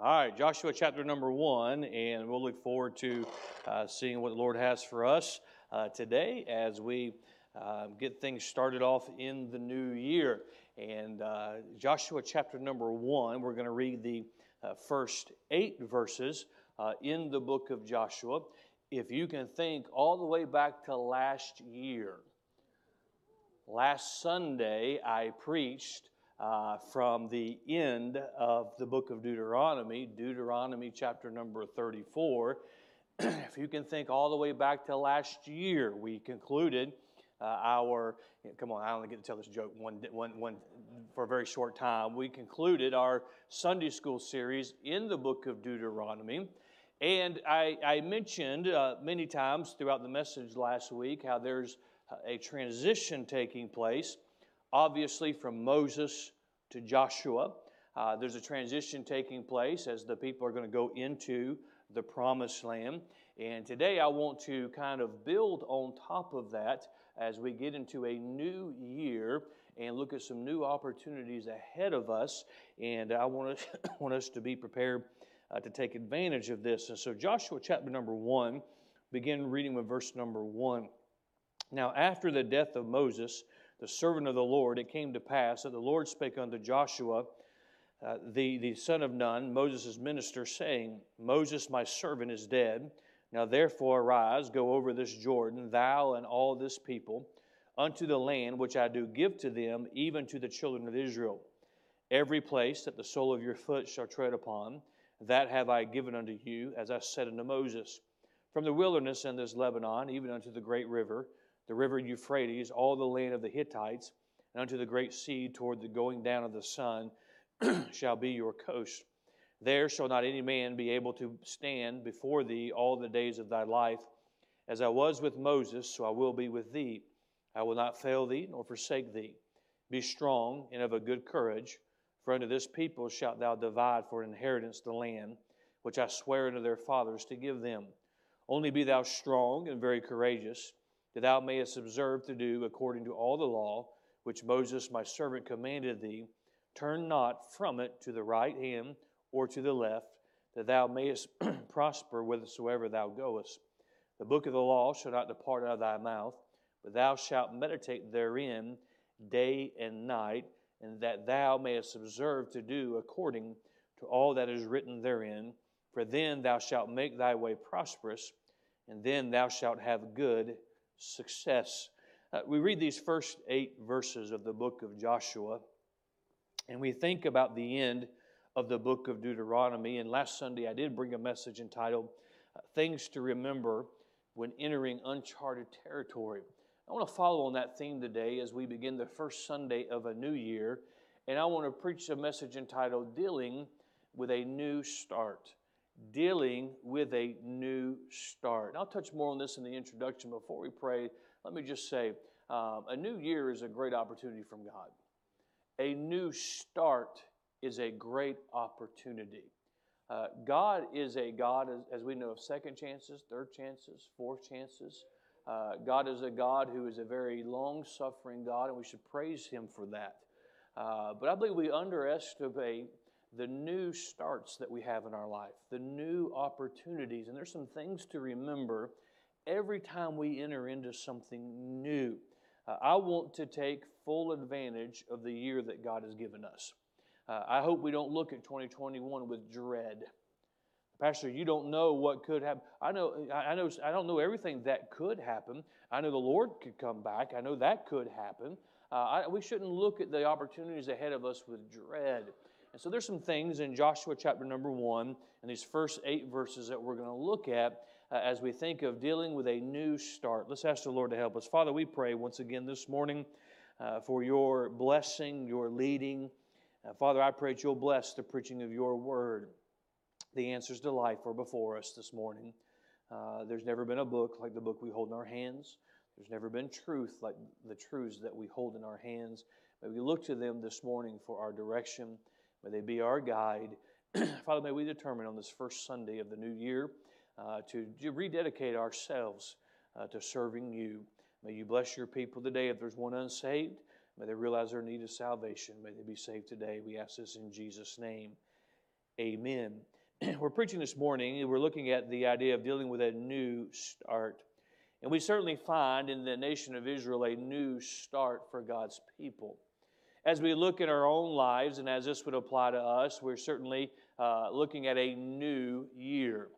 All right, Joshua chapter number one, and we'll look forward to uh, seeing what the Lord has for us uh, today as we uh, get things started off in the new year. And uh, Joshua chapter number one, we're going to read the uh, first eight verses uh, in the book of Joshua. If you can think all the way back to last year, last Sunday I preached uh, from the end of the book of Deuteronomy, Deuteronomy chapter number 34. if you can think all the way back to last year, we concluded uh, our, come on, I only get to tell this joke one, one, one, for a very short time. We concluded our Sunday school series in the book of Deuteronomy. And I, I mentioned uh, many times throughout the message last week how there's a transition taking place obviously from Moses to Joshua. Uh, there's a transition taking place as the people are going to go into the promised land. And today I want to kind of build on top of that as we get into a new year and look at some new opportunities ahead of us. And I want us, want us to be prepared uh, to take advantage of this. And so, Joshua chapter number one, begin reading with verse number one. Now, after the death of Moses, the servant of the Lord, it came to pass that the Lord spake unto Joshua, uh, the, the son of Nun, Moses' minister, saying, Moses, my servant, is dead. Now therefore arise, go over this Jordan, thou and all this people, unto the land which I do give to them, even to the children of Israel. Every place that the sole of your foot shall tread upon, that have I given unto you, as I said unto Moses. From the wilderness and this Lebanon, even unto the great river, the river Euphrates, all the land of the Hittites, and unto the great sea toward the going down of the sun shall be your coast. There shall not any man be able to stand before thee all the days of thy life. As I was with Moses, so I will be with thee. I will not fail thee nor forsake thee. Be strong and of a good courage, for unto this people shalt thou divide for an inheritance the land which I swear unto their fathers to give them. Only be thou strong and very courageous that thou mayest observe to do according to all the law which Moses my servant commanded thee. Turn not from it to the right hand or to the left, that thou mayest prosper whithersoever thou goest. The book of the law shall not depart out of thy mouth, but thou shalt meditate therein day and night, and that thou mayest observe to do according to all that is written therein. For then thou shalt make thy way prosperous, and then thou shalt have good success. Uh, we read these first eight verses of the book of Joshua, and we think about the end of the book of Deuteronomy. And last Sunday, I did bring a message entitled uh, Things to Remember When Entering Uncharted Territory. I want to follow on that theme today as we begin the first Sunday of a new year. And I want to preach a message entitled Dealing with a New Start dealing with a new start. And I'll touch more on this in the introduction. Before we pray, let me just say um, a new year is a great opportunity from God. A new start is a great opportunity. Uh, God is a God, as, as, we know, of second chances, third chances, fourth chances. Uh, God is a God who is a very long suffering God, and we should praise Him for that. Uh, but I believe we underestimate the new starts that we have in our life, the new opportunities. And there's some things to remember every time we enter into something new. Uh, I want to take full advantage of the year that God has given us. Uh, I hope we don't look at 2021 with dread. Pastor, you don't know what could happen. I know, I know, I don't know everything that could happen. I know the Lord could come back. I know that could happen. Uh, I, we shouldn't look at the opportunities ahead of us with dread. And so there's some things in Joshua chapter number one and these first eight verses that we're going to look at uh, as we think of dealing with a new start. Let's ask the Lord to help us. Father, we pray once again this morning uh, for your blessing, your leading. Uh, Father, I pray that you'll bless the preaching of your word. The answers to life are before us this morning. Uh, there's never been a book like the book we hold in our hands. There's never been truth like the truths that we hold in our hands. May we look to them this morning for our direction. May they be our guide. Father, may we determine on this first Sunday of the new year uh, to, to, rededicate ourselves uh, to serving you. May you bless your people today. If there's one unsaved, may they realize their need of salvation. May they be saved today. We ask this in Jesus' name. Amen. We're preaching this morning, we're looking at the idea of dealing with a new start. And we certainly find in the nation of Israel a new start for God's people. As we look at our own lives, and as this would apply to us, we're certainly uh, looking at a new year.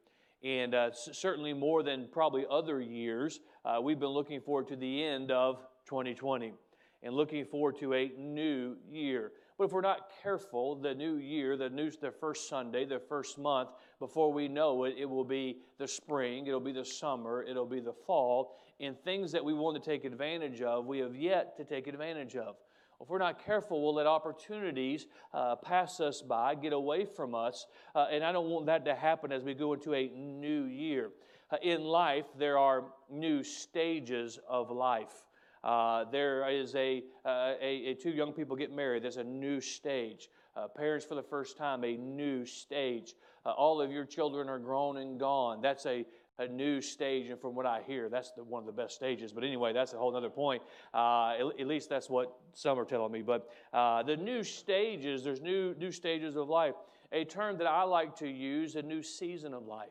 And uh, certainly more than probably other years, uh, we've been looking forward to the end of 2020 and looking forward to a new year. But if we're not careful, the new year, the new, the first Sunday, the first month, before we know it, it will be the spring, it'll be the summer, it'll be the fall, and things that we want to take advantage of, we have yet to take advantage of. If we're not careful, we'll let opportunities uh, pass us by, get away from us, uh, and I don't want that to happen as we go into a new year. Uh, in life, there are new stages of life. Uh, there is a, uh, a, a, two young people get married. There's a new stage. Uh, parents for the first time, a new stage. All of your children are grown and gone. That's a, a new stage, and from what I hear, that's the, one of the best stages. But anyway, that's a whole other point. Uh, at, at, least that's what some are telling me. But uh, the new stages, there's new new stages of life. A term that I like to use, a new season of life.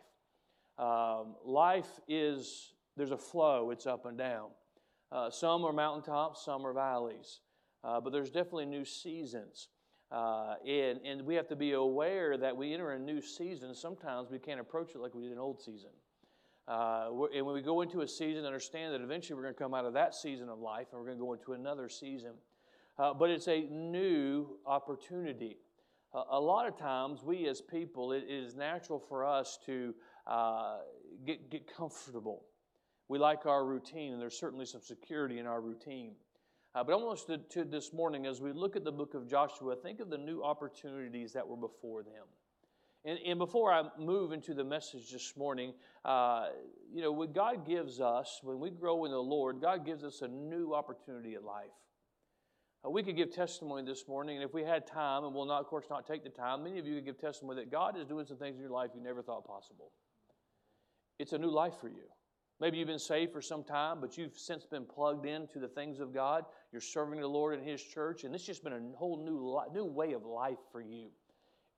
Um, life is there's a flow. It's up and down. Uh, some are mountaintops, some are valleys, uh, but there's definitely new seasons. Uh, and, and we have to be aware that we enter a new season. Sometimes we can't approach it like we did an old season. Uh, and when we go into a season, understand that eventually we're going to come out of that season of life and we're going to go into another season. Uh, but it's a new opportunity. Uh, a lot of times, we as people, it is natural for us to get, get comfortable we like our routine, and there's certainly some security in our routine. Uh, but us to, to, this morning, as we look at the book of Joshua, think of the new opportunities that were before them. And, and before I move into the message this morning, uh, you know, what God gives us, when we grow in the Lord, God gives us a new opportunity at life. Uh, we could give testimony this morning, and if we had time, and we'll not, of course, not take the time, many of you could give testimony that God is doing some things in your life you never thought possible. It's a new life for you. Maybe you've been saved for some time, but you've since been plugged into the things of God. You're serving the Lord in His church, and it's just been a whole new, new way of life for you.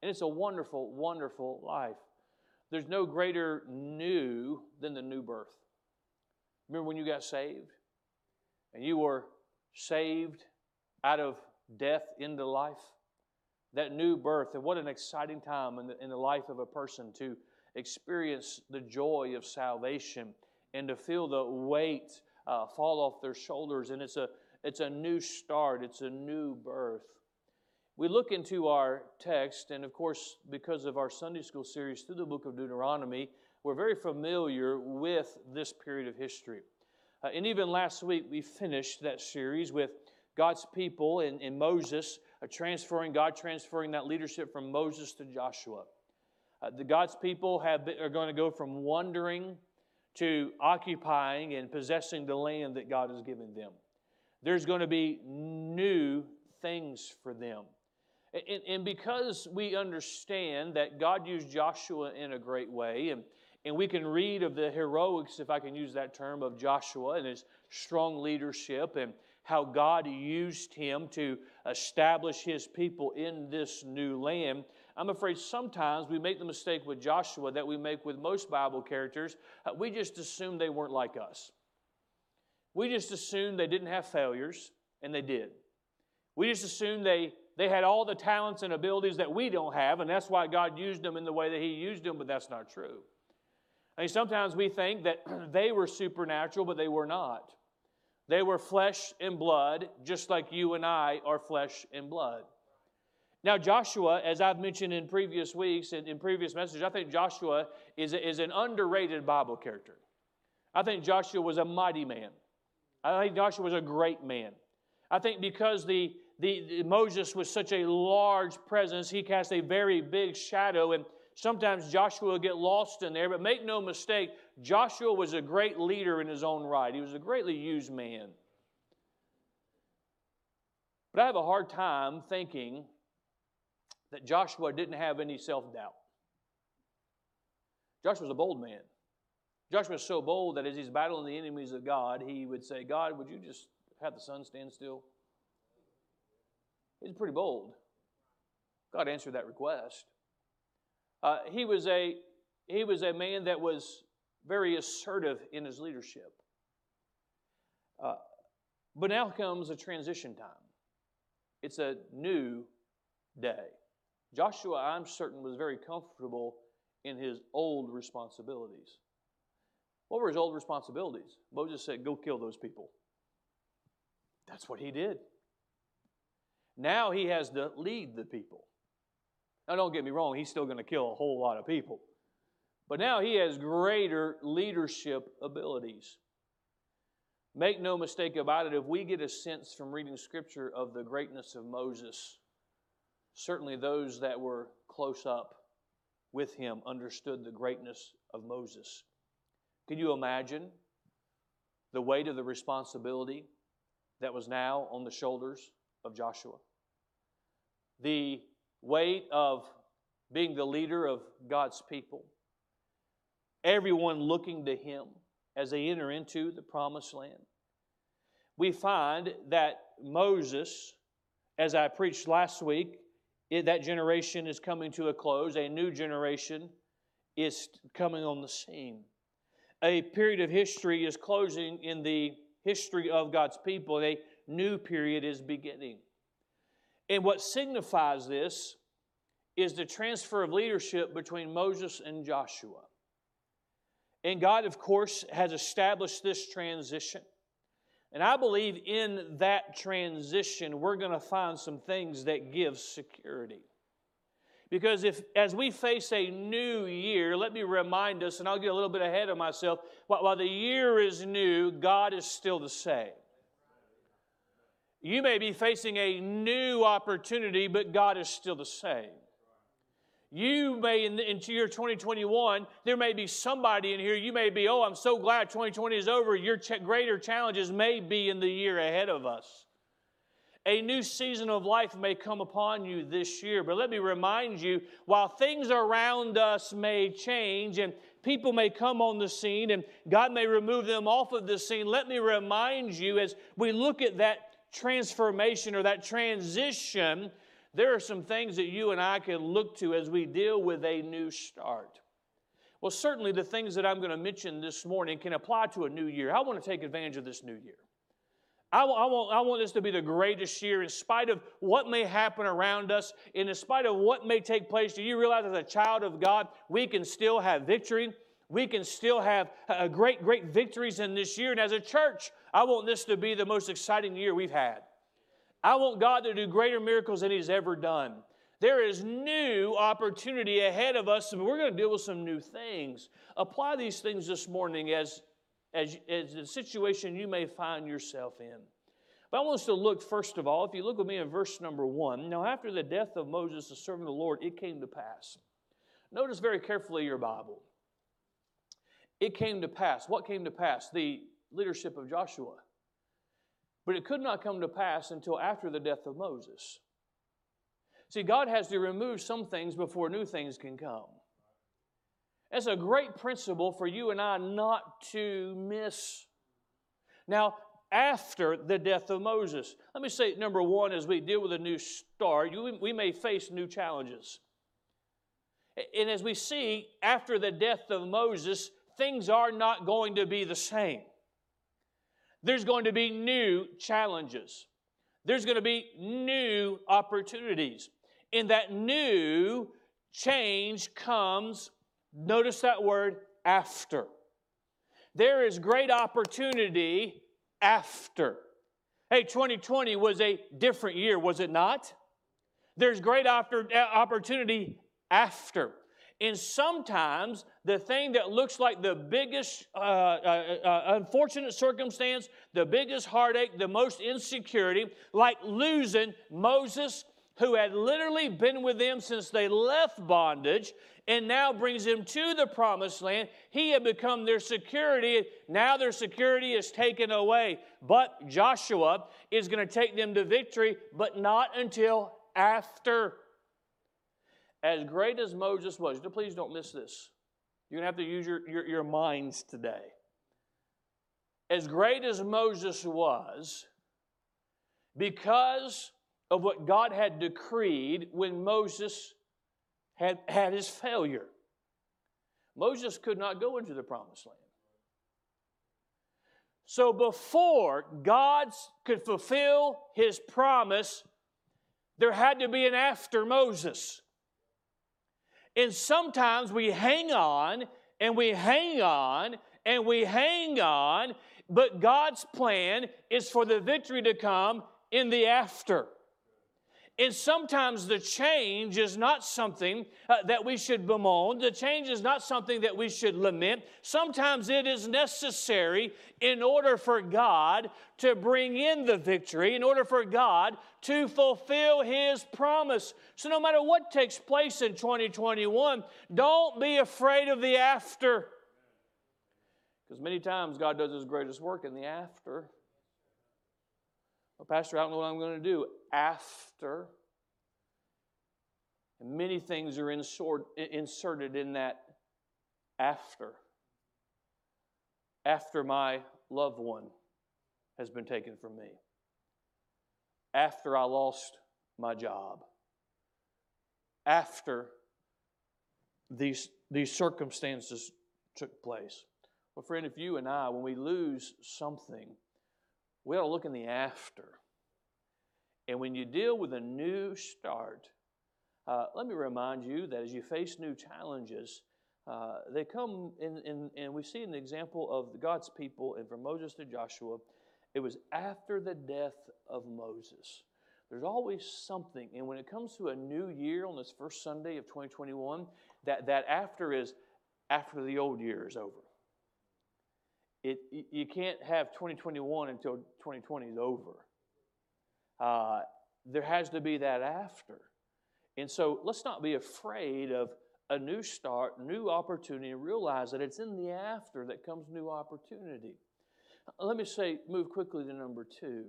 And it's a wonderful, wonderful life. There's no greater new than the new birth. Remember when you got saved? And you were saved out of death into life? That new birth, and what an exciting time in the, in the life of a person to experience the joy of salvation and to feel the weight uh, fall off their shoulders. And it's a, it's a new start, it's a new birth. We look into our text, and of course, because of our Sunday school series through the book of Deuteronomy, we're very familiar with this period of history. Uh, and even last week, we finished that series with God's people and, and Moses uh, transferring, God transferring that leadership from Moses to Joshua. Uh, the God's people have been, are going to go from wandering to occupying and possessing the land that God has given them. There's going to be new things for them. And, and, because we understand that God used Joshua in a great way, and, and we can read of the heroics, if I can use that term, of Joshua and his strong leadership and how God used him to establish his people in this new land, I'm afraid sometimes we make the mistake with Joshua that we make with most Bible characters. Uh, we just assume they weren't like us. We just assume they didn't have failures, and they did. We just assume they, they had all the talents and abilities that we don't have, and that's why God used them in the way that He used them, but that's not true. I mean, sometimes we think that they were supernatural, but they were not. They were flesh and blood, just like you and I are flesh and blood. Now, Joshua, as I've mentioned in previous weeks and in previous messages, I think Joshua is, is an underrated Bible character. I think Joshua was a mighty man. I think Joshua was a great man. I think because the, the, Moses was such a large presence, he cast a very big shadow, and sometimes Joshua would get lost in there. But make no mistake, Joshua was a great leader in his own right. He was a greatly used man. But I have a hard time thinking that Joshua didn't have any self doubt. Joshua was a bold man. Joshua was so bold that as he's battling the enemies of God, he would say, God, would you just have the sun stand still? He's pretty bold. God answered that request. Uh, he, was a, he was a man that was very assertive in his leadership. Uh, but now comes a transition time. It's a new day. Joshua, I'm certain, was very comfortable in his old responsibilities. What were his old responsibilities? Moses said, Go kill those people. That's what he did. Now he has to lead the people. Now, don't get me wrong, he's still going to kill a whole lot of people. But now he has greater leadership abilities. Make no mistake about it, if we get a sense from reading Scripture of the greatness of Moses, certainly those that were close up with him understood the greatness of Moses. Can you imagine the weight of the responsibility that was now on the shoulders of Joshua? The weight of being the leader of God's people, everyone looking to him as they enter into the promised land. We find that Moses, as I preached last week, that generation is coming to a close. A new generation is coming on the scene. A period of history is closing in the history of God's people, a new period is beginning. And what signifies this is the transfer of leadership between Moses and Joshua. And God, of course, has established this transition. And I believe in that transition, we're going to find some things that give security. Because if, as we face a new year, let me remind us, and I'll get a little bit ahead of myself, while the year is new, God is still the same. You may be facing a new opportunity, but God is still the same. You may, in, into year 2021, there may be somebody in here, you may be, oh, I'm so glad 2020 is over. Your ch- greater challenges may be in the year ahead of us. A new season of life may come upon you this year, but let me remind you while things around us may change and people may come on the scene and God may remove them off of the scene, let me remind you as we look at that transformation or that transition there are some things that you and I can look to as we deal with a new start. Well, certainly the things that I'm going to mention this morning can apply to a new year. I want to take advantage of this new year. I want, I want this to be the greatest year in spite of what may happen around us, and in spite of what may take place. Do you realize as a child of God, we can still have victory? We can still have a great, great victories in this year. And as a church, I want this to be the most exciting year we've had. I want God to do greater miracles than He's ever done. There is new opportunity ahead of us, and we're going to deal with some new things. Apply these things this morning as, as, as the situation you may find yourself in. But I want us to look, first of all, if you look with me in verse number one. Now, after the death of Moses, the servant of the Lord, it came to pass. Notice very carefully your Bible. It came to pass. What came to pass? The leadership of Joshua. But it could not come to pass until after the death of Moses. See, God has to remove some things before new things can come. That's a great principle for you and I not to miss. Now, after the death of Moses, let me say number one, as we deal with a new start, we may face new challenges. And as we see, after the death of Moses, things are not going to be the same there's going to be new challenges. There's going to be new opportunities. In that new change comes, notice that word, after. There is great opportunity after. Hey, 2020 was a different year, was it not? There's great after opportunity after. And sometimes the thing that looks like the biggest uh, uh, uh, unfortunate circumstance, the biggest heartache, the most insecurity, like losing Moses, who had literally been with them since they left bondage, and now brings them to the promised land. He had become their security. Now their security is taken away. But Joshua is going to take them to victory, but not until after as great as Moses was, please don't miss this. You're going to have to use your, your, your minds today. As great as Moses was, because of what God had decreed when Moses had, had his failure. Moses could not go into the promised land. So before God could fulfill his promise, there had to be an after Moses. And sometimes we hang on and we hang on and we hang on, but God's plan is for the victory to come in the after. And sometimes the change is not something uh, that we should bemoan. The change is not something that we should lament. Sometimes it is necessary in order for God to bring in the victory, in order for God to fulfill His promise. So, no matter what takes place in 2021, don't be afraid of the after. Because many times God does His greatest work in the after. Well, Pastor, I don't know what I'm going to do after. And many things are inserted in that after. After my loved one has been taken from me. After I lost my job. After these, these circumstances took place. Well, friend, if you and I, when we lose something, we ought to look in the after. And when you deal with a new start, uh, let me remind you that as you face new challenges, uh, they come in, in, and we see an example of God's people, and from Moses to Joshua, it was after the death of Moses. There's always something, and when it comes to a new year on this first Sunday of 2021, that, that after is after the old year is over. It, you can't have 2021 until 2020 is over. Uh, there has to be that after. And so let's not be afraid of a new start, new opportunity, and realize that it's in the after that comes new opportunity. Let me say, move quickly to number two.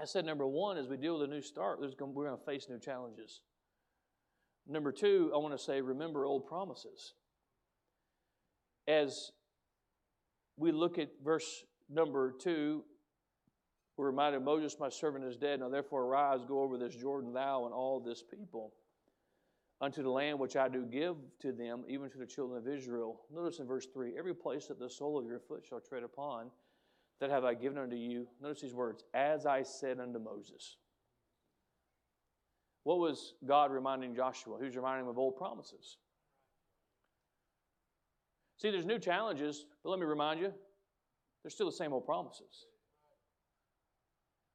I said number one, as we deal with a new start, going, we're going to face new challenges. Number two, I want to say, remember old promises. As we look at verse number two, we're reminded Moses, my servant, is dead. Now therefore arise, go over this Jordan, thou and all this people, unto the land which I do give to them, even to the children of Israel. Notice in verse 3 every place that the sole of your foot shall tread upon, that have I given unto you. Notice these words, as I said unto Moses. What was God reminding Joshua? He was reminding him of old promises. See, there's new challenges, but let me remind you, they're still the same old promises.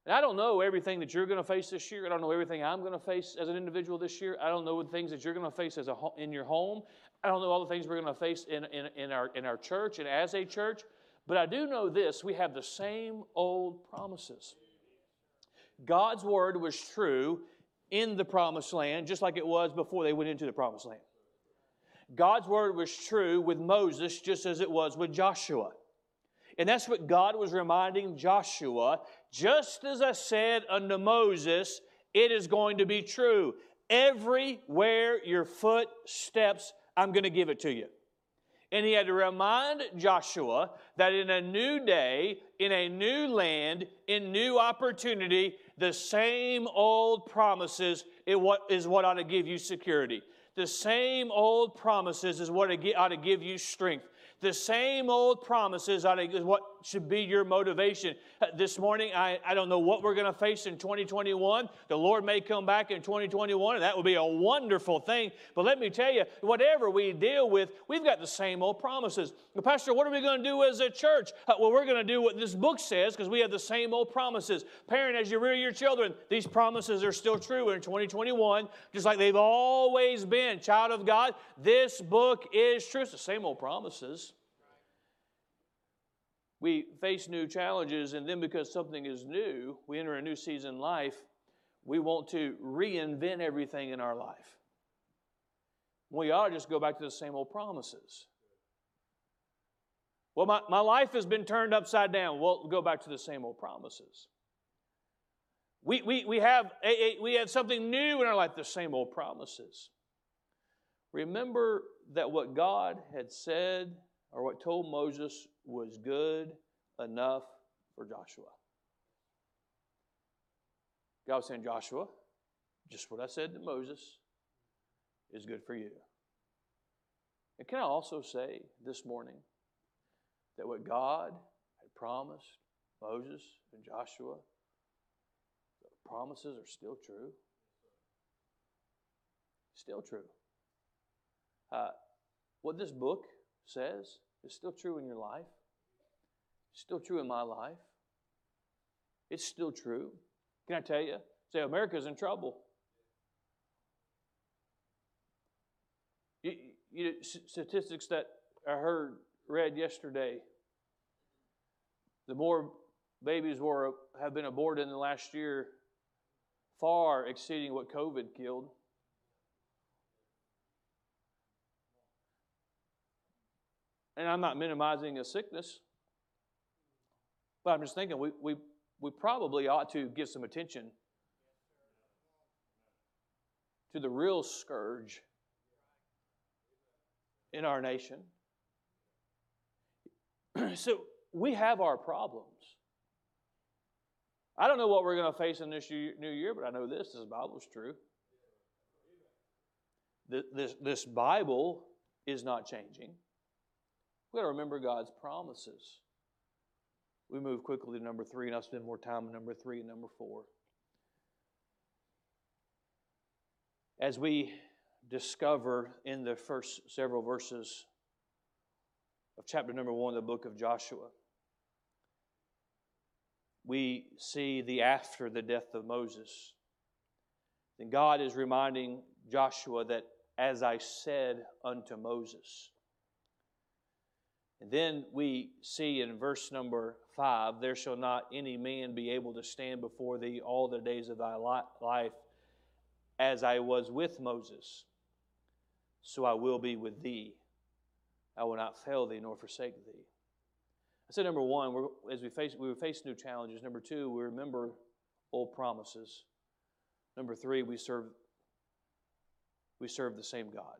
And I don't know everything that you're going to face this year. I don't know everything I'm going to face as an individual this year. I don't know the things that you're going to face as a, in your home. I don't know all the things we're going to face in, in, in, our, in our church and as a church. But I do know this we have the same old promises. God's word was true in the promised land, just like it was before they went into the promised land. God's word was true with Moses just as it was with Joshua. And that's what God was reminding Joshua. Just as I said unto Moses, it is going to be true. Everywhere your foot steps, I'm going to give it to you. And he had to remind Joshua that in a new day, in a new land, in new opportunity, the same old promises is what ought to give you security. The same old promises is what ought to give you strength. The same old promises is what should be your motivation. Uh, this morning, I, I don't know what we're going to face in 2021. The Lord may come back in 2021, and that would be a wonderful thing. But let me tell you, whatever we deal with, we've got the same old promises. Pastor, what are we going to do as a church? Uh, well, we're going to do what this book says because we have the same old promises. Parent, as you rear your children, these promises are still true in 2021, just like they've always been. Child of God, this book is true. It's the same old promises we face new challenges, and then because something is new, we enter a new season in life, we want to reinvent everything in our life. We ought to just go back to the same old promises. Well, my, my life has been turned upside down. Well, go back to the same old promises. We, we, we, have a, a, we have something new in our life, the same old promises. Remember that what God had said or what told Moses was good enough for Joshua. God was saying, Joshua, just what I said to Moses, is good for you. And can I also say this morning that what God had promised Moses and Joshua, the promises are still true? Still true. Uh, what this book says is still true in your life, still true in my life. It's still true. Can I tell you? Say, America's in trouble. You, you, statistics that I heard read yesterday the more babies were have been aborted in the last year, far exceeding what COVID killed. And I'm not minimizing a sickness, but I'm just thinking we, we, we probably ought to give some attention to the real scourge in our nation. so we have our problems. I don't know what we're going to face in this new year, but I know this: this Bible is true. This, this Bible is not changing. We've got to remember God's promises. We move quickly to number three, and I'll spend more time on number three and number four. As we discover in the first several verses of chapter number one of the book of Joshua, we see the after the death of Moses. Then God is reminding Joshua that, as I said unto Moses. And then we see in verse number five, there shall not any man be able to stand before thee all the days of thy life, as I was with Moses, so I will be with thee. I will not fail thee nor forsake thee. I said number one, as we face we face new challenges. Number two, we remember old promises. Number three, we serve we serve the same God.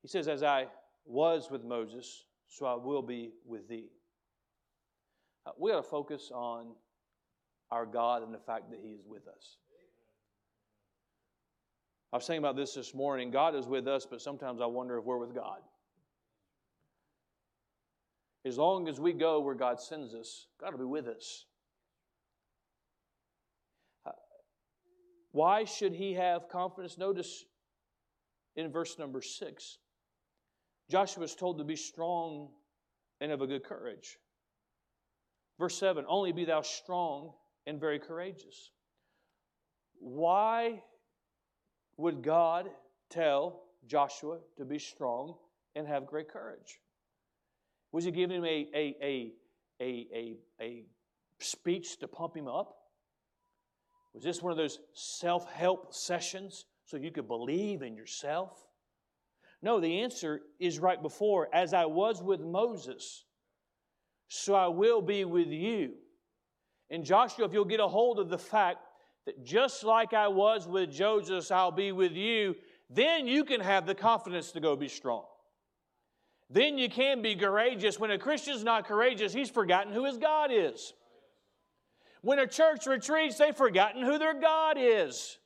He says, As I was with Moses, so I will be with thee. Uh, we got to focus on our God and the fact that He is with us. I was saying about this this morning. God is with us, but sometimes I wonder if we're with God. As long as we go where God sends us, God will be with us. Uh, why should he have confidence? Notice in verse number six, Joshua is told to be strong and of a good courage. Verse 7 Only be thou strong and very courageous. Why would God tell Joshua to be strong and have great courage? Was he giving him a, a, a, a, a, a speech to pump him up? Was this one of those self help sessions so you could believe in yourself? No, the answer is right before as I was with Moses, so I will be with you. And Joshua, if you'll get a hold of the fact that just like I was with Joseph, I'll be with you, then you can have the confidence to go be strong. Then you can be courageous. When a Christian's not courageous, he's forgotten who his God is. When a church retreats, they've forgotten who their God is.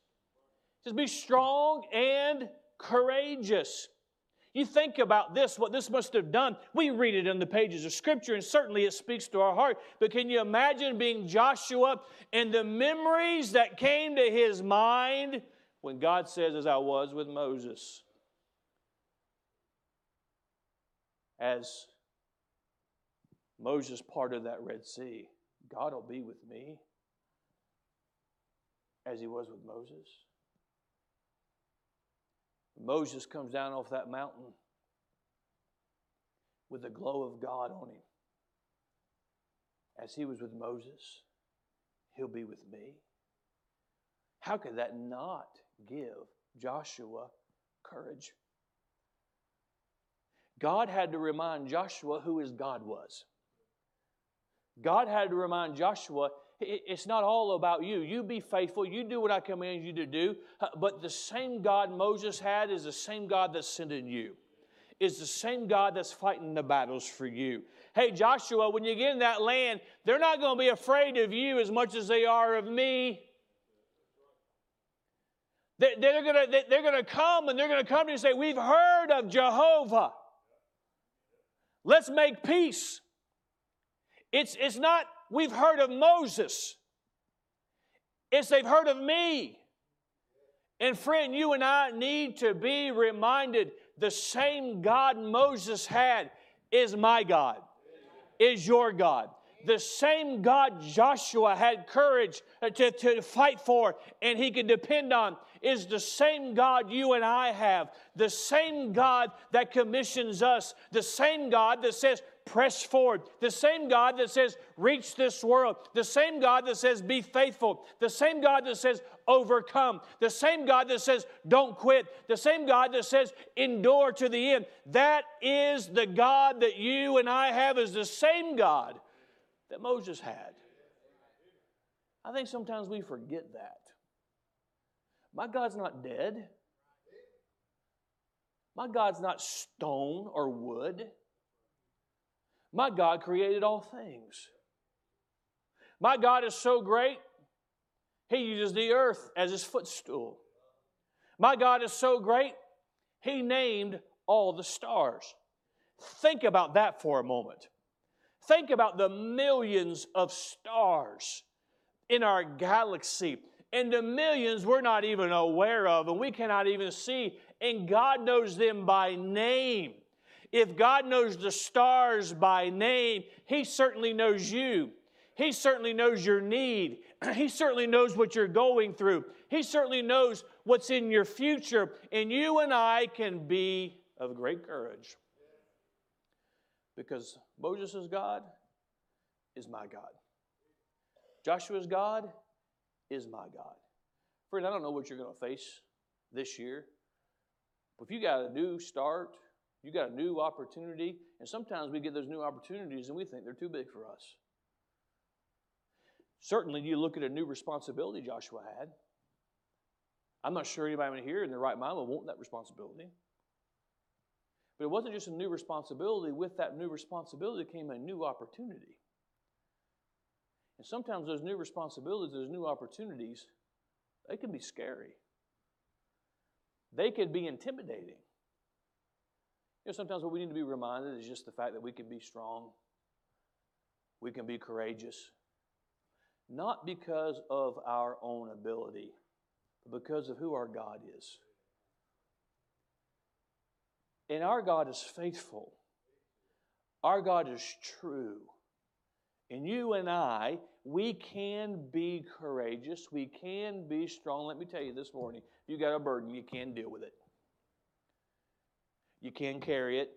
Just be strong and courageous. You think about this, what this must have done. We read it in the pages of Scripture, and certainly it speaks to our heart. But can you imagine being Joshua and the memories that came to his mind when God says, As I was with Moses? as Moses parted that Red Sea, God will be with me as he was with Moses. Moses comes down off that mountain with the glow of God on him. As he was with Moses, he'll be with me. How could that not give Joshua courage? God had to remind Joshua who his God was. God had to remind Joshua it's not all about you. You be faithful. You do what I command you to do. Uh, but the same God Moses had is the same God that's sending you. Is the same God that's fighting the battles for you. Hey, Joshua, when you get in that land, they're not going to be afraid of you as much as they are of me. They- They're going to they're to come and they're going to come to you and say, We've heard of Jehovah. Let's make peace. It's, it's not, we've heard of Moses. It's they've heard of me. And friend, you and I need to be reminded the same God Moses had is my God, is your God. The same God Joshua had courage to, to fight for and he could depend on is the same God you and I have. The same God that commissions us. The same God that says, press forward. The same God that says, reach this world. The same God that says, be faithful. The same God that says, overcome. The same God that says, don't quit. The same God that says, endure to the end. That is the God that you and I have, is the same God that Moses had. I think sometimes we forget that. My God's not dead. My God's not stone or wood. My God created all things. My God is so great, He uses the earth as His footstool. My God is so great, He named all the stars. Think about that for a moment. Think about the millions of stars in our galaxy and the millions we're not even aware of and we cannot even see, and God knows them by name. If God knows the stars by name, He certainly knows you. He certainly knows your need. He certainly knows what you're going through. He certainly knows what's in your future. And you and I can be of great courage. Because Moses' God is my God. Joshua's God is my God. Friend, I don't know what you're going to face this year. But if you got a new start, you got a new opportunity, and sometimes we get those new opportunities and we think they're too big for us. Certainly, you look at a new responsibility Joshua had. I'm not sure anybody in here in their right mind would want that responsibility. But it wasn't just a new responsibility, with that new responsibility came a new opportunity. And sometimes those new responsibilities, those new opportunities, they can be scary. They could be intimidating. You know, sometimes what we need to be reminded is just the fact that we can be strong, we can be courageous, not because of our own ability, but because of who our God is. And our God is faithful. Our God is true. And you and I, we can be courageous. We can be strong. Let me tell you this morning you got a burden, you can deal with it. You can carry it.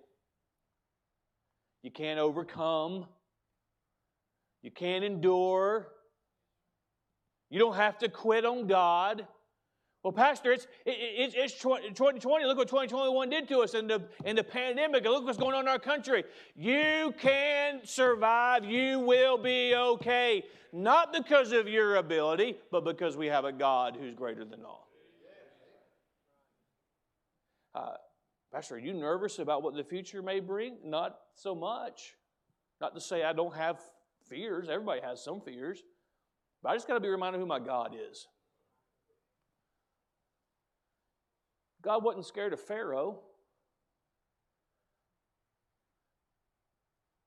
You can't overcome. You can endure. You don't have to quit on God. Well, Pastor, it's, it, it's 2020. Look what 2021 did to us in the, in the pandemic. Look what's going on in our country. You can survive. You will be okay. Not because of your ability, but because we have a God who's greater than all. Uh, Pastor, are you nervous about what the future may bring? Not so much. Not to say I don't have fears. Everybody has some fears. But I just got to be reminded who my God is. God wasn't scared of Pharaoh.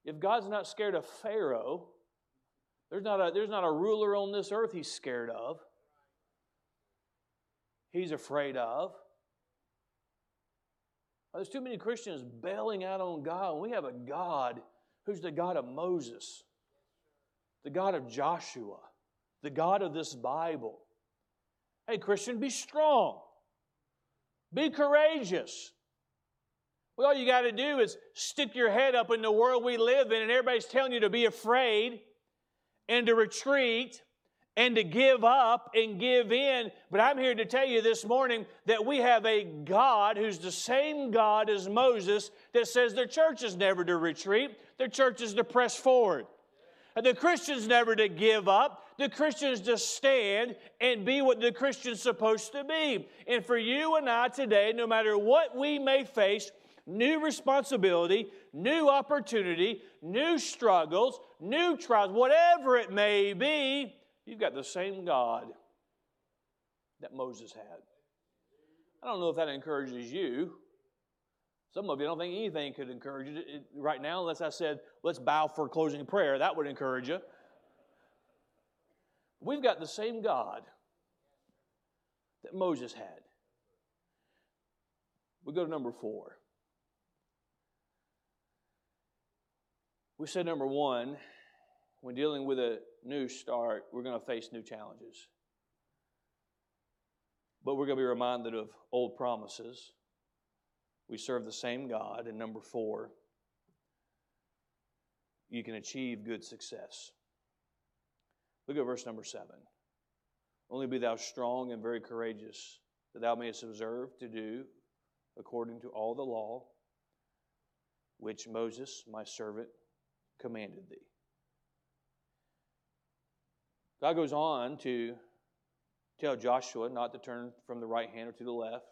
If God's not scared of Pharaoh, there's not a, there's not a ruler on this earth he's scared of. He's afraid of. There's too many Christians bailing out on God. We have a God who's the God of Moses, the God of Joshua, the God of this Bible. Hey, Christian, be strong. Be courageous. Well, all you got to do is stick your head up in the world we live in, and everybody's telling you to be afraid and to retreat and to give up and give in. But I'm here to tell you this morning that we have a God who's the same God as Moses that says the church is never to retreat, the church is to press forward. The Christian's never to give up. The Christian's to stand and be what the Christian's supposed to be. And for you and I today, no matter what we may face, new responsibility, new opportunity, new struggles, new trials, whatever it may be, you've got the same God that Moses had. I don't know if that encourages you. Some of you don't think anything could encourage you right now, unless I said, let's bow for closing prayer. That would encourage you. We've got the same God that Moses had. We go to number four. We said number one, when dealing with a new start, we're going to face new challenges. But we're going to be reminded of old promises. We serve the same God. And number four, you can achieve good success. Look at verse number seven. Only be thou strong and very courageous, that thou mayest observe to do according to all the law which Moses, my servant, commanded thee. God goes on to tell Joshua not to turn from the right hand or to the left.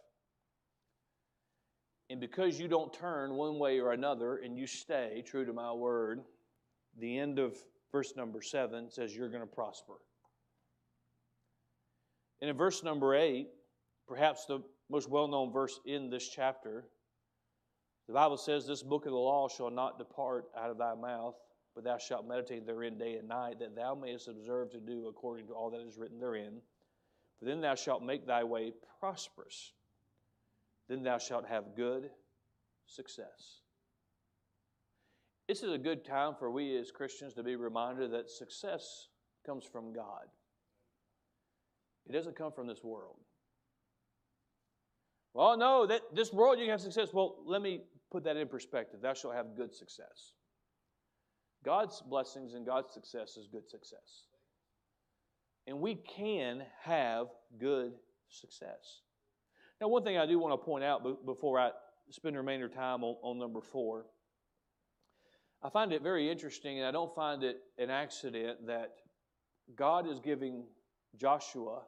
And because you don't turn one way or another and you stay true to my word, the end of verse number seven says you're going to prosper. And in verse number eight, perhaps the most well known verse in this chapter, the Bible says, This book of the law shall not depart out of thy mouth, but thou shalt meditate therein day and night, that thou mayest observe to do according to all that is written therein. For then thou shalt make thy way prosperous. Then thou shalt have good success. This is a good time for we as Christians to be reminded that success comes from God. It doesn't come from this world. Well, no, that this world you can have success. Well, let me put that in perspective. Thou shalt have good success. God's blessings and God's success is good success. And we can have good success. Now, one thing I do want to point out before I spend the remainder of time on, on number four, I find it very interesting, and I don't find it an accident that God is giving Joshua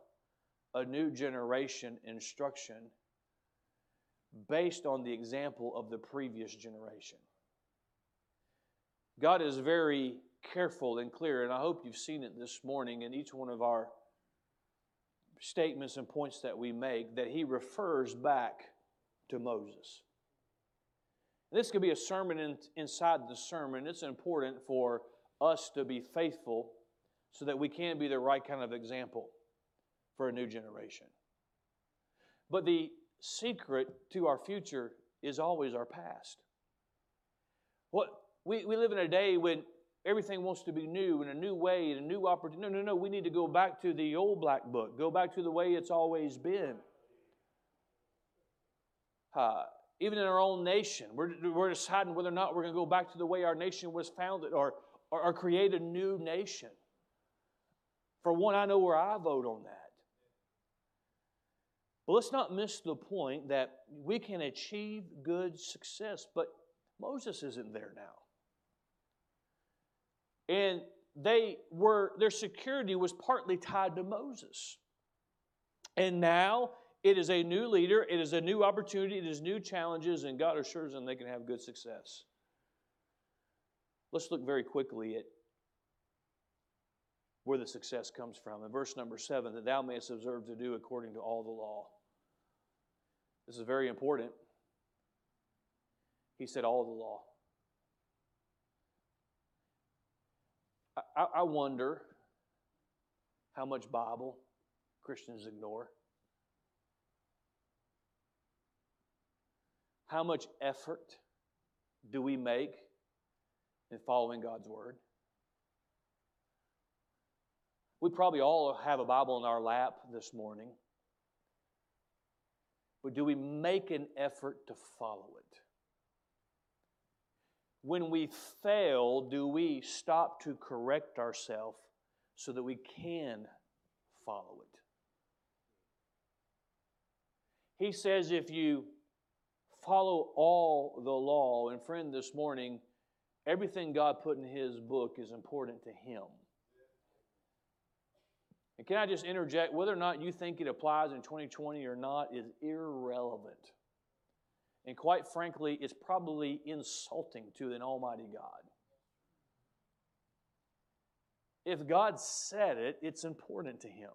a new generation instruction based on the example of the previous generation. God is very careful and clear, and I hope you've seen it this morning in each one of our statements and points that we make, that He refers back to Moses. This could be a sermon in, inside the sermon. It's important for us to be faithful so that we can be the right kind of example for a new generation. But the secret to our future is always our past. What we, we live in a day when everything wants to be new in a new way and a new opportunity. No, no, no. We need to go back to the old black book, go back to the way it's always been. Uh, even in our own nation, we're, we're deciding whether or not we're going to go back to the way our nation was founded or, or, or create a new nation. For one, I know where I vote on that. But let's not miss the point that we can achieve good success, but Moses isn't there now. And they were their security was partly tied to Moses. And now it is a new leader, it is a new opportunity, it is new challenges, and God assures them they can have good success. Let's look very quickly at where the success comes from. In verse number seven, that thou mayest observe to do according to all the law. This is very important. He said, all the law. I, I wonder how much Bible Christians ignore. How much effort do we make in following God's Word? We probably all have a Bible in our lap this morning. But do we make an effort to follow it? When we fail, do we stop to correct ourselves so that we can follow it? He says if you follow all the law, and friend, this morning, everything God put in His book is important to Him. And can I just interject, whether or not you think it applies in 2020 or not is irrelevant. And quite frankly, it's probably insulting to an Almighty God. If God said it, it's important to Him.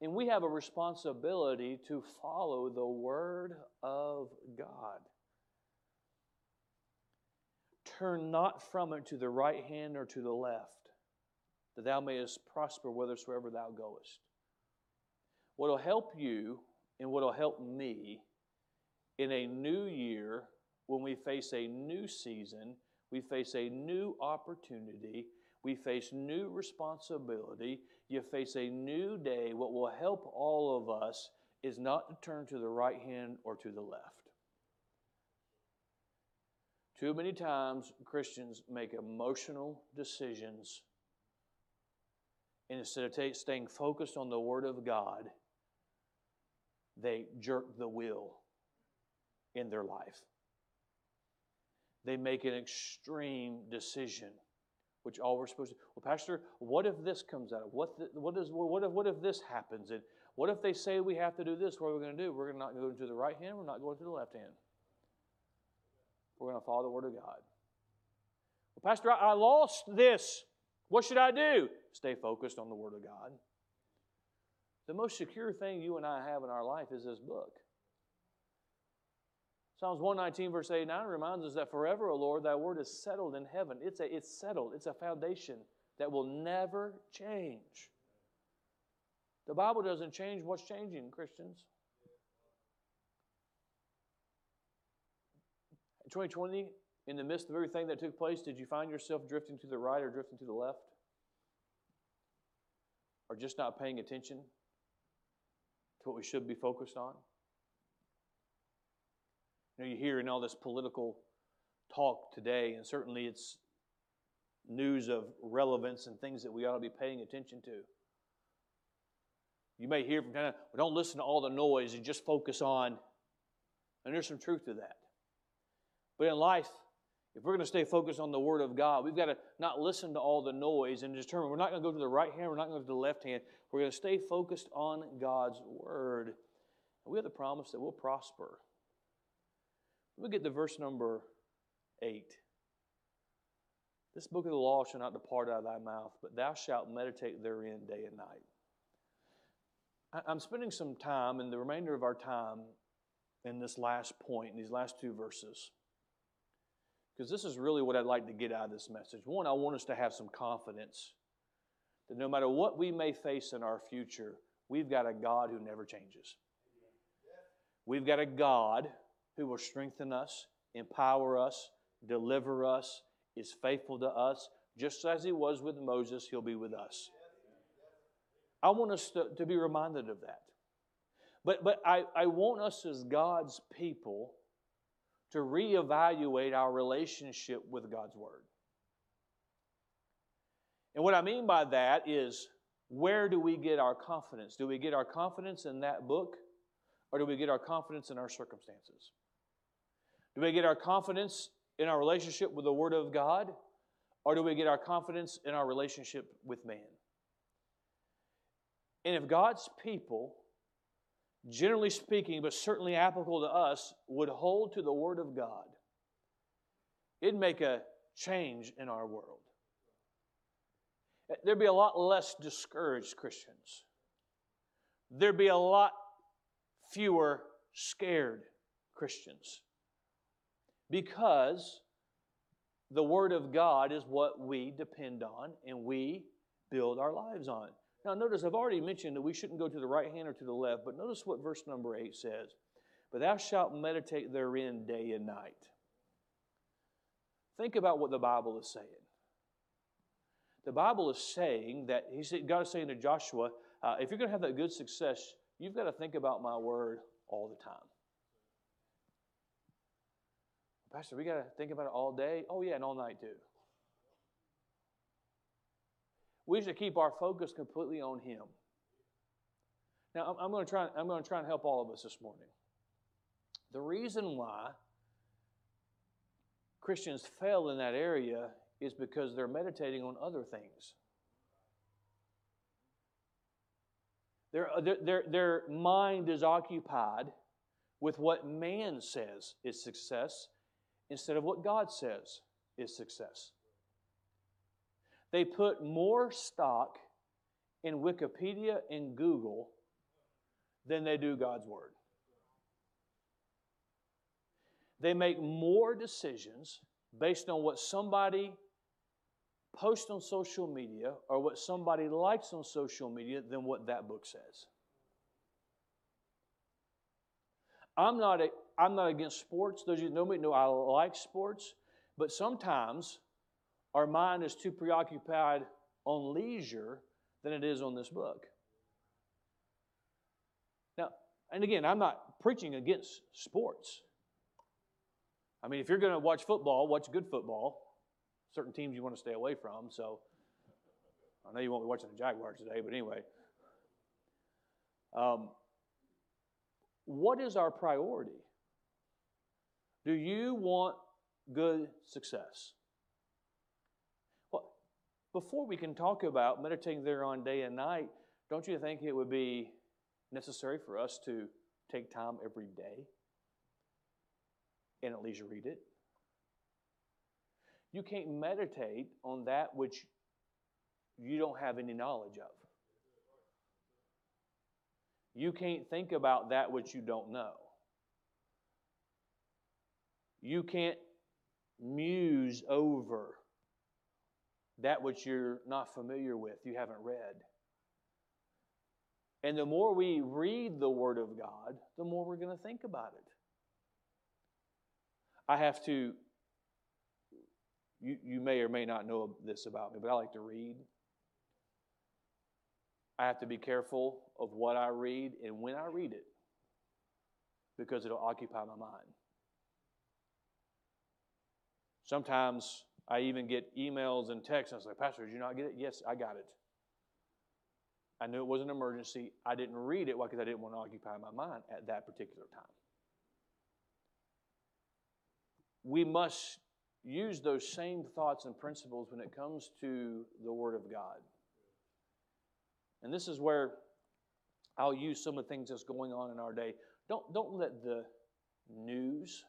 And we have a responsibility to follow the Word of God. Turn not from it to the right hand or to the left, that thou mayest prosper whithersoever thou goest. What will help you and what will help me in a new year when we face a new season, we face a new opportunity, we face new responsibility, you face a new day. What will help all of us is not to turn to the right hand or to the left. Too many times, Christians make emotional decisions. And instead of staying focused on the Word of God, they jerk the wheel in their life. They make an extreme decision, which all we're supposed to. Well, Pastor, what if this comes out? What the, what is what if what if this happens? And what if they say we have to do this? What are we going to do? We're not going to the right hand. We're not going to the left hand. We're going to follow the Word of God. Well, Pastor, I lost this. What should I do? Stay focused on the Word of God. The most secure thing you and I have in our life is this book. Psalms 119, verse 89 reminds us that forever, O Lord, thy word is settled in heaven. It's, a, it's settled, it's a foundation that will never change. The Bible doesn't change what's changing, Christians. 2020, in the midst of everything that took place, did you find yourself drifting to the right or drifting to the left? Or just not paying attention to what we should be focused on? You know, you hear in all this political talk today, and certainly it's news of relevance and things that we ought to be paying attention to. You may hear from time, well, don't listen to all the noise and just focus on, and there's some truth to that. But in life, if we're going to stay focused on the Word of God, we've got to not listen to all the noise and determine we're not going to go to the right hand, we're not going to go to the left hand. We're going to stay focused on God's Word. And we have the promise that we'll prosper. We get to verse number 8. This book of the law shall not depart out of thy mouth, but thou shalt meditate therein day and night. I'm spending some time in the remainder of our time in this last point, in these last two verses, because this is really what I'd like to get out of this message. One, I want us to have some confidence that no matter what we may face in our future, we've got a God who never changes. We've got a God who will strengthen us, empower us, deliver us, is faithful to us. Just as he was with Moses, he'll be with us. I want us to, to be reminded of that. But, but I, I want us as God's people to reevaluate our relationship with God's Word. And what I mean by that is where do we get our confidence? Do we get our confidence in that book or do we get our confidence in our circumstances? Do we get our confidence in our relationship with the Word of God or do we get our confidence in our relationship with man? And if God's people, generally speaking, but certainly applicable to us, would hold to the Word of God, it'd make a change in our world. There'd be a lot less discouraged Christians. There'd be a lot fewer scared Christians. Because the Word of God is what we depend on and we build our lives on. Now, notice I've already mentioned that we shouldn't go to the right hand or to the left, but notice what verse number 8 says. But thou shalt meditate therein day and night. Think about what the Bible is saying. The Bible is saying that he said, God is saying to Joshua, uh, if you're going to have that good success, you've got to think about my word all the time. Pastor, we got to think about it all day. Oh, yeah, and all night too. We should keep our focus completely on Him. Now, I'm going to try. I'm going to try and help all of us this morning. The reason why Christians fail in that area is because they're meditating on other things. Their, their, their mind is occupied with what man says is success instead of what God says is success. They put more stock in Wikipedia and Google than they do God's Word. They make more decisions based on what somebody posts on social media or what somebody likes on social media than what that book says. I'm not, a, I'm not against sports. Those of you know me know I like sports, but sometimes our mind is too preoccupied on leisure than it is on this book. Now, and again, I'm not preaching against sports. I mean, if you're going to watch football, watch good football. Certain teams you want to stay away from. So I know you won't be watching the Jaguars today, but anyway. Um, what is our priority? Do you want good success? Well, before we can talk about meditating there on day and night, don't you think it would be necessary for us to take time every day and at least read it? You can't meditate on that which you don't have any knowledge of. You can't think about that which you don't know. You can't muse over that which you're not familiar with, you haven't read. And the more we read the Word of God, the more we're going to think about it. I have to, you, you may or may not know this about me, but I like to read. I have to be careful of what I read and when I read it because it'll occupy my mind. Sometimes I even get emails and texts and I say, Pastor, did you not get it? Yes, I got it. I knew it was an emergency. I didn't read it. Why? Because I didn't want to occupy my mind at that particular time. We must use those same thoughts and principles when it comes to the Word of God. And this is where I'll use some of the things that's going on in our day. Don't, don't let the news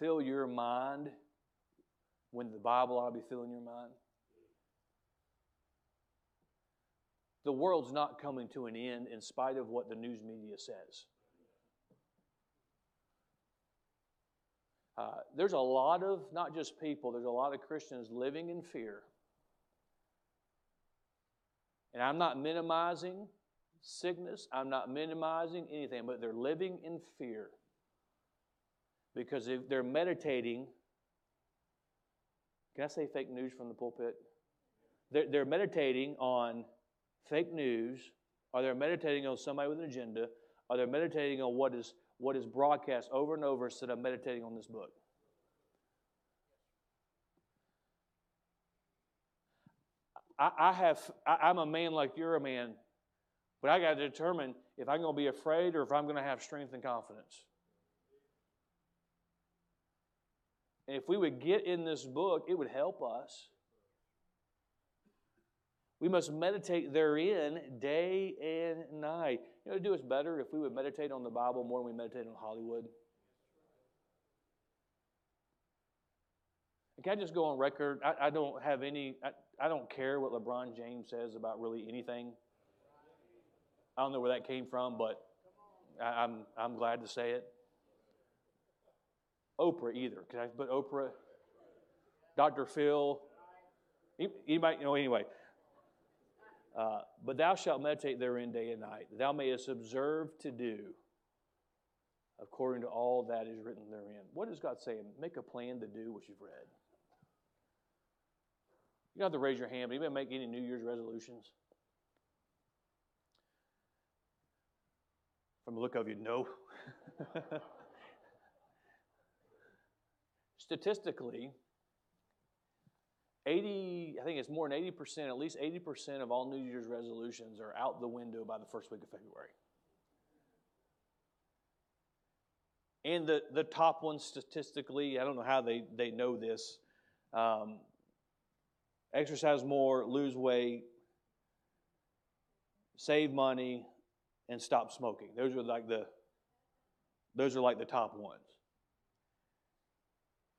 fill your mind when the Bible ought to be filling your mind. The world's not coming to an end in spite of what the news media says. Uh, there's a lot of, not just people, there's a lot of Christians living in fear. And I'm not minimizing sickness, I'm not minimizing anything, but they're living in fear. Because if they're meditating, can I say fake news from the pulpit? They're, they're meditating on fake news, or they're meditating on somebody with an agenda, or they're meditating on what is, what is broadcast over and over instead of meditating on this book. I, have, I'm a man like you're a man, but I got to determine if I'm going to be afraid or if I'm going to have strength and confidence. And if we would get in this book, it would help us. We must meditate therein day and night. You know, it'd do us better if we would meditate on the Bible more than we meditate on Hollywood. And can I just go on record? I, I don't have any, I, I don't care what LeBron James says about really anything. I don't know where that came from, but I, I'm, I'm glad to say it. Oprah either. Can I put Oprah? Dr. Phil? Anybody? You know, anyway. Uh, but thou shalt meditate therein day and night. that Thou mayest observe to do according to all that is written therein. What is God saying? Make a plan to do what you've read. You don't have to raise your hand, but anybody make any New Year's resolutions? From the look of you, no. Statistically, 80, I think it's more than 80%, at least 80% of all New Year's resolutions are out the window by the first week of February. And the, the top ones statistically, I don't know how they, they know this um, exercise more, lose weight, save money, and stop smoking. Those are like the those are like the top ones.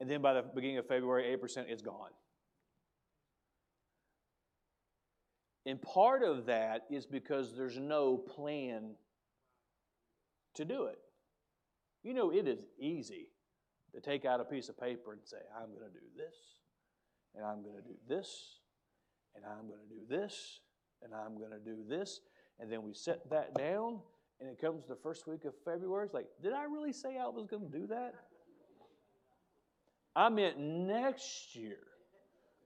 And then by the beginning of February, 8% is gone. And part of that is because there's no plan to do it. You know, it is easy to take out a piece of paper and say, I'm going to do this, and I'm going to do this, and I'm going to do this, and I'm going to do this. And then we set that down, and it comes the first week of February. It's like, did I really say I was going to do that? I meant next year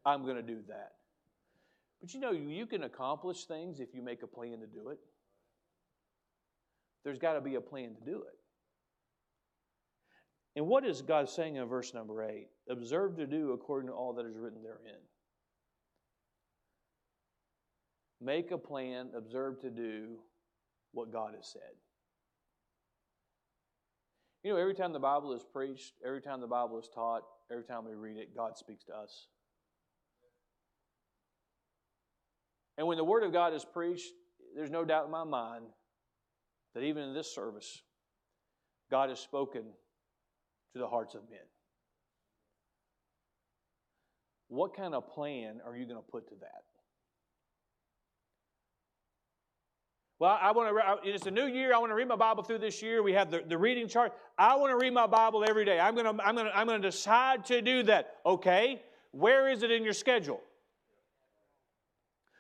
I'm going to do that. But you know, you can accomplish things if you make a plan to do it. There's got to be a plan to do it. And what is God saying in verse number 8? Observe to do according to all that is written therein. Make a plan, observe to do what God has said. You know, every time the Bible is preached, every time the Bible is taught, every time we read it, God speaks to us. And when the Word of God is preached, there's no doubt in my mind that even in this service, God has spoken to the hearts of men. What kind of plan are you going to put to that? Well, I want to. It's a new year. I want to read my Bible through this year. We have the, the reading chart. I want to read my Bible every day. I'm going to. I'm going to. I'm going to decide to do that. Okay. Where is it in your schedule?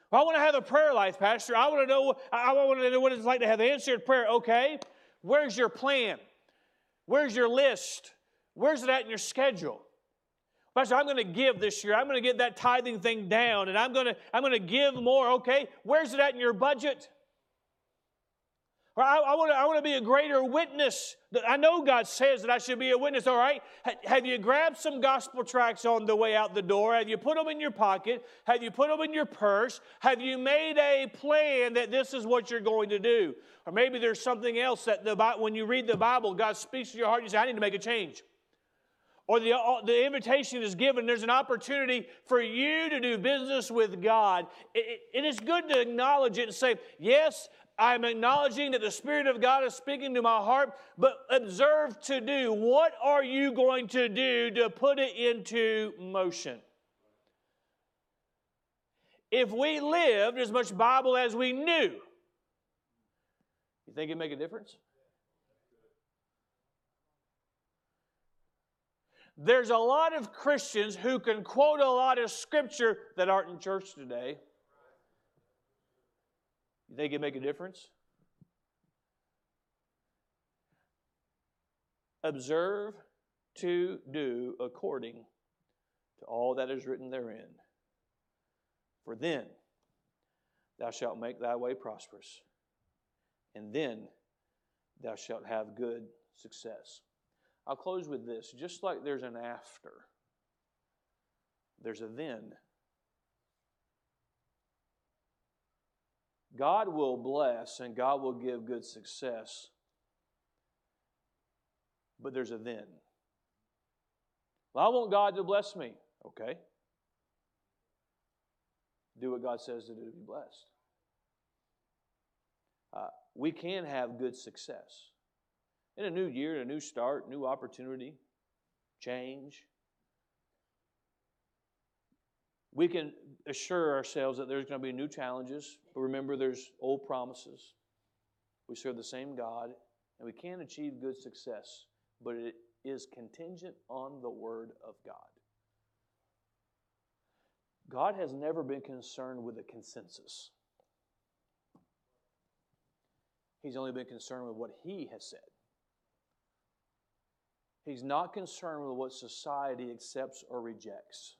Well, I want to have a prayer life, Pastor. I want to know. I want to know what it's like to have answered prayer. Okay. Where's your plan? Where's your list? Where's it at in your schedule? Pastor, I'm going to give this year. I'm going to get that tithing thing down, and I'm going to I'm going to give more. Okay. Where's it at in your budget? I, I, want to, I want to be a greater witness. I know God says that I should be a witness, all right? Have you grabbed some gospel tracts on the way out the door? Have you put them in your pocket? Have you put them in your purse? Have you made a plan that this is what you're going to do? Or maybe there's something else that the, when you read the Bible, God speaks to your heart and you say, I need to make a change. Or the, uh, the invitation is given, there's an opportunity for you to do business with God. It, it, it is good to acknowledge it and say, Yes, I'm acknowledging that the Spirit of God is speaking to my heart, but observe to do. What are you going to do to put it into motion? If we lived as much Bible as we knew, you think it'd make a difference? There's a lot of Christians who can quote a lot of scripture that aren't in church today. You think it make a difference? Observe to do according to all that is written therein. For then thou shalt make thy way prosperous, and then thou shalt have good success. I'll close with this. Just like there's an after, there's a then. God will bless and God will give good success, but there's a then. Well, I want God to bless me. Okay. Do what God says to do to be blessed. Uh, we can have good success. In a new year, a new start, new opportunity, change, we can assure ourselves that there's going to be new challenges, but remember there's old promises. We serve the same God, and we can achieve good success, but it is contingent on the Word of God. God has never been concerned with a consensus. He's only been concerned with what He has said. He's not concerned with what society accepts or rejects.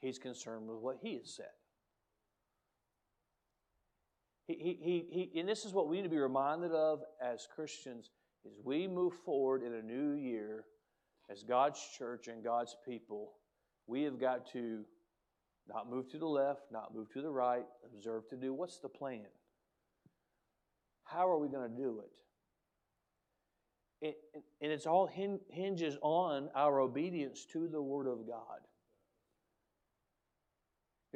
He's concerned with what he has said. He, he, he, and this is what we need to be reminded of as Christians as we move forward in a new year as God's church and God's people. We have got to not move to the left, not move to the right, observe to do. What's the plan? How are we going to do it? and it's all hinges on our obedience to the Word of God.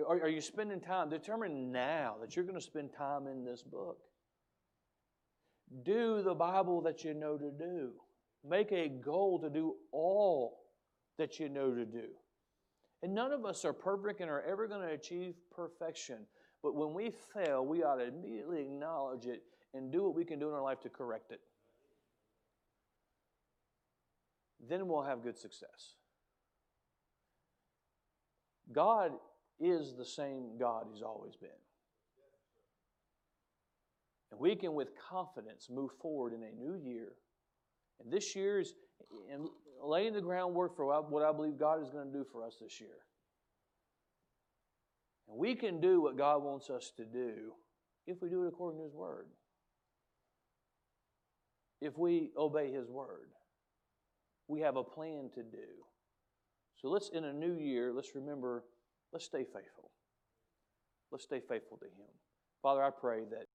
Are, are you spending time? Determine now that you're going to spend time in this book. Do the Bible that you know to do. Make a goal to do all that you know to do. And none of us are perfect and are ever going to achieve perfection. But when we fail, we ought to immediately acknowledge it and do what we can do in our life to correct it. Then we'll have good success. God is the same God He's always been. And we can, with confidence, move forward in a new year. And this year is in laying the groundwork for what I believe God is going to do for us this year. And we can do what God wants us to do if we do it according to His Word. If we obey His Word, we have a plan to do. So let's, in a new year, let's remember, let's stay faithful. Let's stay faithful to Him. Father, I pray that.